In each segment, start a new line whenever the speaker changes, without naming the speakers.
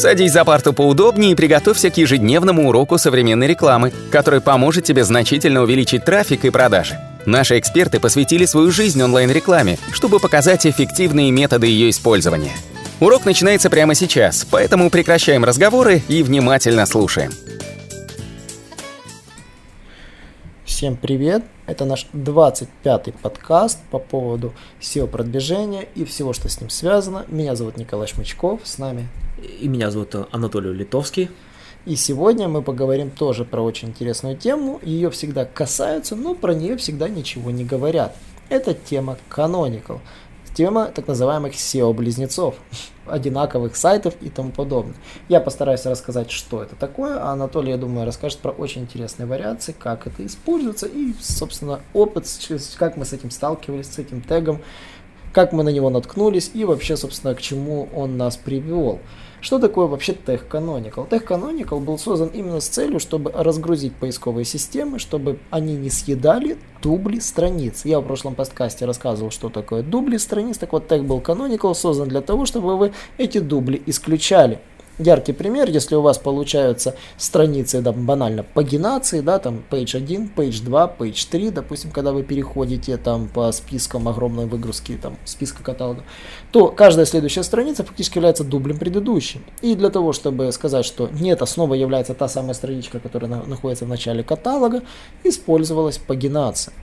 Садись за парту поудобнее и приготовься к ежедневному уроку современной рекламы, который поможет тебе значительно увеличить трафик и продажи. Наши эксперты посвятили свою жизнь онлайн-рекламе, чтобы показать эффективные методы ее использования. Урок начинается прямо сейчас, поэтому прекращаем разговоры и внимательно слушаем.
Всем привет! Это наш 25-й подкаст по поводу SEO-продвижения и всего, что с ним связано. Меня зовут Николай Шмычков, с нами
и меня зовут Анатолий Литовский.
И сегодня мы поговорим тоже про очень интересную тему. Ее всегда касаются, но про нее всегда ничего не говорят. Это тема Canonical. Тема так называемых SEO-близнецов, одинаковых сайтов и тому подобное. Я постараюсь рассказать, что это такое, а Анатолий, я думаю, расскажет про очень интересные вариации, как это используется и, собственно, опыт, как мы с этим сталкивались, с этим тегом, как мы на него наткнулись и вообще, собственно, к чему он нас привел. Что такое вообще Tech Canonical? Tech Canonical был создан именно с целью, чтобы разгрузить поисковые системы, чтобы они не съедали дубли страниц. Я в прошлом подкасте рассказывал, что такое дубли страниц. Так вот, Tech был Canonical создан для того, чтобы вы эти дубли исключали яркий пример, если у вас получаются страницы да, банально пагинации, да, там page 1, page 2, page 3, допустим, когда вы переходите там по спискам огромной выгрузки там списка каталога, то каждая следующая страница фактически является дублем предыдущей. И для того, чтобы сказать, что нет, основа является та самая страничка, которая на, находится в начале каталога, использовалась пагинация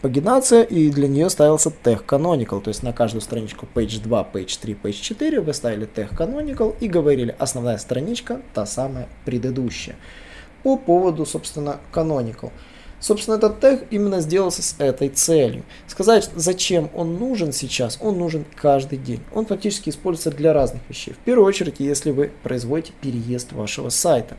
пагинация, и для нее ставился тег canonical, то есть на каждую страничку page 2, page 3, page 4 вы ставили тег canonical и говорили, основная страничка та самая предыдущая. По поводу, собственно, canonical. Собственно, этот тег именно сделался с этой целью. Сказать, зачем он нужен сейчас, он нужен каждый день. Он фактически используется для разных вещей. В первую очередь, если вы производите переезд вашего сайта.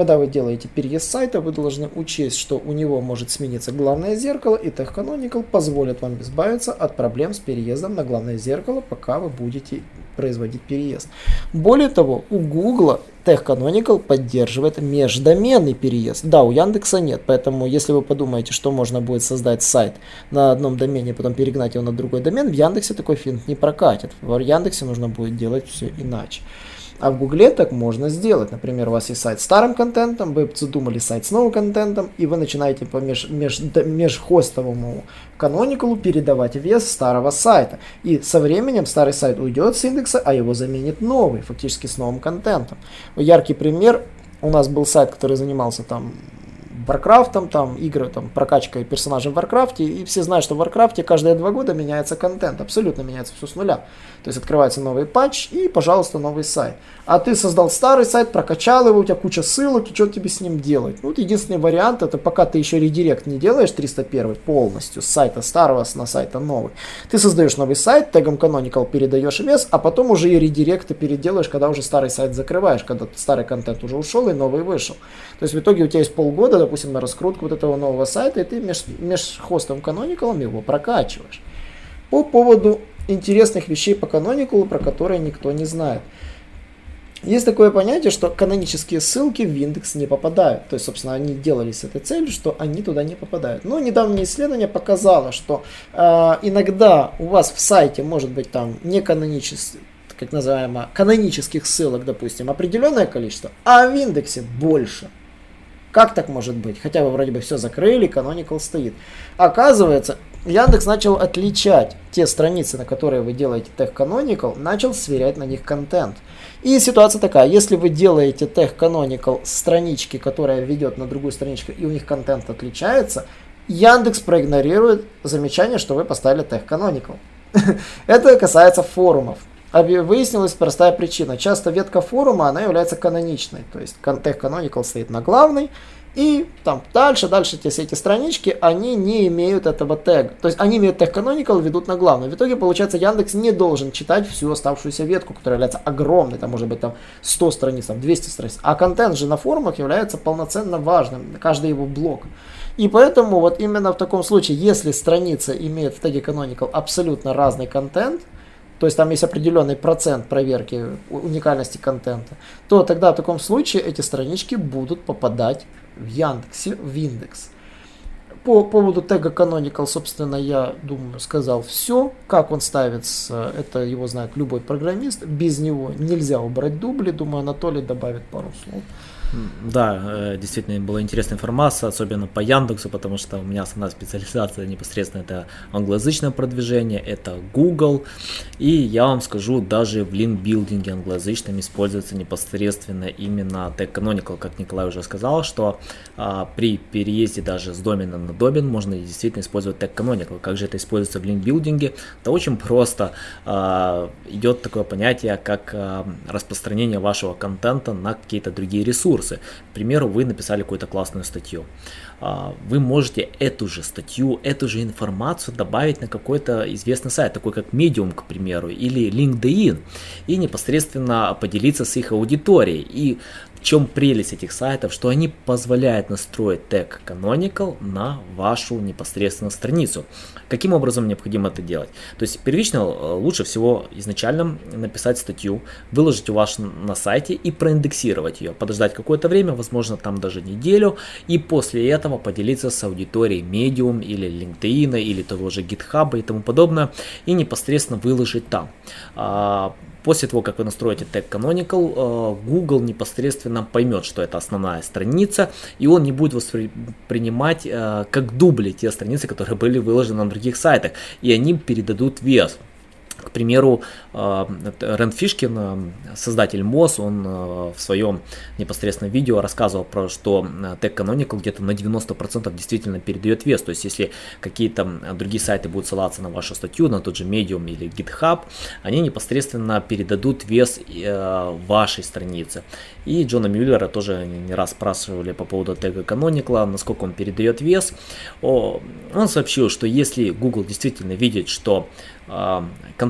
Когда вы делаете переезд сайта, вы должны учесть, что у него может смениться главное зеркало, и Tech Canonical позволит вам избавиться от проблем с переездом на главное зеркало, пока вы будете производить переезд. Более того, у Google Tech Canonical поддерживает междоменный переезд. Да, у Яндекса нет, поэтому если вы подумаете, что можно будет создать сайт на одном домене, потом перегнать его на другой домен, в Яндексе такой финт не прокатит. В Яндексе нужно будет делать все иначе. А в Гугле так можно сделать. Например, у вас есть сайт с старым контентом, вы задумали сайт с новым контентом, и вы начинаете по меж, меж, межхостовому canonical у передавать вес старого сайта. И со временем старый сайт уйдет с индекса, а его заменит новый, фактически с новым контентом. Яркий пример. У нас был сайт, который занимался там Варкрафтом, там игры, там прокачкой персонажей в Варкрафте, и все знают, что в Варкрафте каждые два года меняется контент, абсолютно меняется все с нуля. То есть открывается новый патч и, пожалуйста, новый сайт. А ты создал старый сайт, прокачал его, у тебя куча ссылок, и что тебе с ним делать? Ну, вот единственный вариант, это пока ты еще редирект не делаешь 301 полностью, с сайта старого на сайта новый. Ты создаешь новый сайт, тегом Canonical передаешь вес, а потом уже и редиректы переделаешь, когда уже старый сайт закрываешь, когда старый контент уже ушел и новый вышел. То есть в итоге у тебя есть полгода, допустим, на раскрутку вот этого нового сайта, и ты меж, меж хостом Canonical его прокачиваешь. По поводу интересных вещей по Canonical, про которые никто не знает. Есть такое понятие, что канонические ссылки в индекс не попадают. То есть, собственно, они делались с этой целью, что они туда не попадают. Но недавнее исследование показало, что э, иногда у вас в сайте может быть там не канонический как называемо, канонических ссылок, допустим, определенное количество, а в индексе больше. Как так может быть? Хотя вы вроде бы все закрыли, Canonical стоит. Оказывается, Яндекс начал отличать те страницы, на которые вы делаете тег Canonical, начал сверять на них контент. И ситуация такая, если вы делаете тег Canonical странички, которая ведет на другую страничку, и у них контент отличается, Яндекс проигнорирует замечание, что вы поставили тег Canonical. Это касается форумов. Выяснилась простая причина. Часто ветка форума, она является каноничной. То есть тег Canonical стоит на главной, и там дальше, дальше те, все эти странички, они не имеют этого тега. То есть они имеют тег canonical, ведут на главную. В итоге, получается, Яндекс не должен читать всю оставшуюся ветку, которая является огромной, там может быть там 100 страниц, там 200 страниц. А контент же на форумах является полноценно важным, каждый его блок. И поэтому вот именно в таком случае, если страница имеет в теге canonical абсолютно разный контент, то есть там есть определенный процент проверки уникальности контента, то тогда в таком случае эти странички будут попадать в Яндексе в индекс. по поводу тега Canonical, собственно, я думаю, сказал все. Как он ставится, это его знает любой программист. Без него нельзя убрать дубли. Думаю, Анатолий добавит пару слов.
Да, э, действительно была интересная информация, особенно по Яндексу, потому что у меня основная специализация непосредственно это англоязычное продвижение, это Google. И я вам скажу, даже в линкбилдинге англоязычном используется непосредственно именно Tech Canonical, как Николай уже сказал, что а, при переезде даже с домена на домен можно действительно использовать Tech Canonical. Как же это используется в линкбилдинге? Это очень просто. А, идет такое понятие, как а, распространение вашего контента на какие-то другие ресурсы ресурсы. К примеру, вы написали какую-то классную статью. А, вы можете эту же статью, эту же информацию добавить на какой-то известный сайт, такой как Medium, к примеру, или LinkedIn, и непосредственно поделиться с их аудиторией. И в чем прелесть этих сайтов, что они позволяют настроить тег Canonical на вашу непосредственно страницу. Каким образом необходимо это делать? То есть первично э, лучше всего изначально написать статью, выложить у вас на сайте и проиндексировать ее, подождать какое-то время, возможно там даже неделю, и после этого поделиться с аудиторией Medium или LinkedIn или того же GitHub и тому подобное, и непосредственно выложить там. А, После того, как вы настроите тег Canonical, э, Google непосредственно поймет, что это основная страница, и он не будет воспринимать э, как дубли те страницы, которые были выложены на других сайтах, и они передадут вес. К примеру, э, Рэнд Фишкин, э, создатель МОЗ, он э, в своем непосредственном видео рассказывал про, что Tech Canonical где-то на 90% действительно передает вес. То есть, если какие-то другие сайты будут ссылаться на вашу статью, на тот же Medium или GitHub, они непосредственно передадут вес вашей страницы. И Джона Мюллера тоже не раз спрашивали по поводу тега Canonical, насколько он передает вес. Он сообщил, что если Google действительно видит, что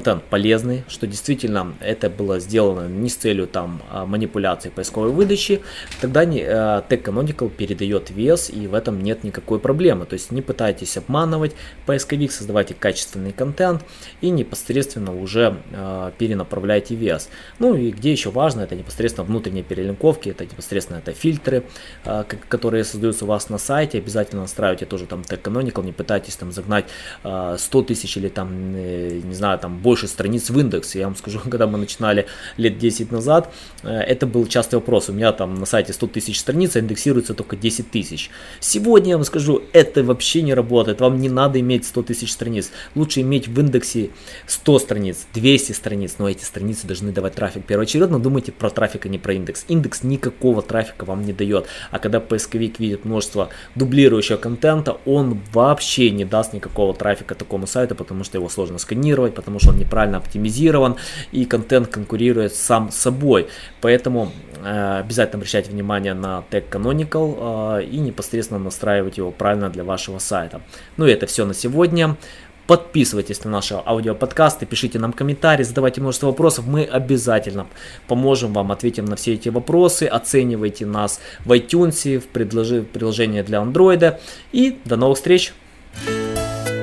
контент полезный, что действительно это было сделано не с целью там а, манипуляции поисковой выдачи, тогда не, э, Tech Canonical передает вес и в этом нет никакой проблемы. То есть не пытайтесь обманывать поисковик, создавайте качественный контент и непосредственно уже э, перенаправляйте вес. Ну и где еще важно, это непосредственно внутренние перелинковки, это непосредственно это фильтры, э, которые создаются у вас на сайте, обязательно настраивайте тоже там Tech Canonical, не пытайтесь там загнать э, 100 тысяч или там не знаю, там больше страниц в индексе. Я вам скажу, когда мы начинали лет 10 назад, э, это был частый вопрос. У меня там на сайте 100 тысяч страниц, а индексируется только 10 тысяч. Сегодня я вам скажу, это вообще не работает. Вам не надо иметь 100 тысяч страниц. Лучше иметь в индексе 100 страниц, 200 страниц, но эти страницы должны давать трафик первоочередно. Думайте про трафик, а не про индекс. Индекс никакого трафика вам не дает. А когда поисковик видит множество дублирующего контента, он вообще не даст никакого трафика такому сайту, потому что его сложно сканировать потому что он неправильно оптимизирован и контент конкурирует сам с собой. Поэтому э, обязательно обращайте внимание на тег Canonical э, и непосредственно настраивать его правильно для вашего сайта. Ну и это все на сегодня. Подписывайтесь на наши аудиоподкасты, пишите нам комментарии, задавайте множество вопросов. Мы обязательно поможем вам, ответим на все эти вопросы. Оценивайте нас в iTunes, в приложении для Android. И до новых встреч!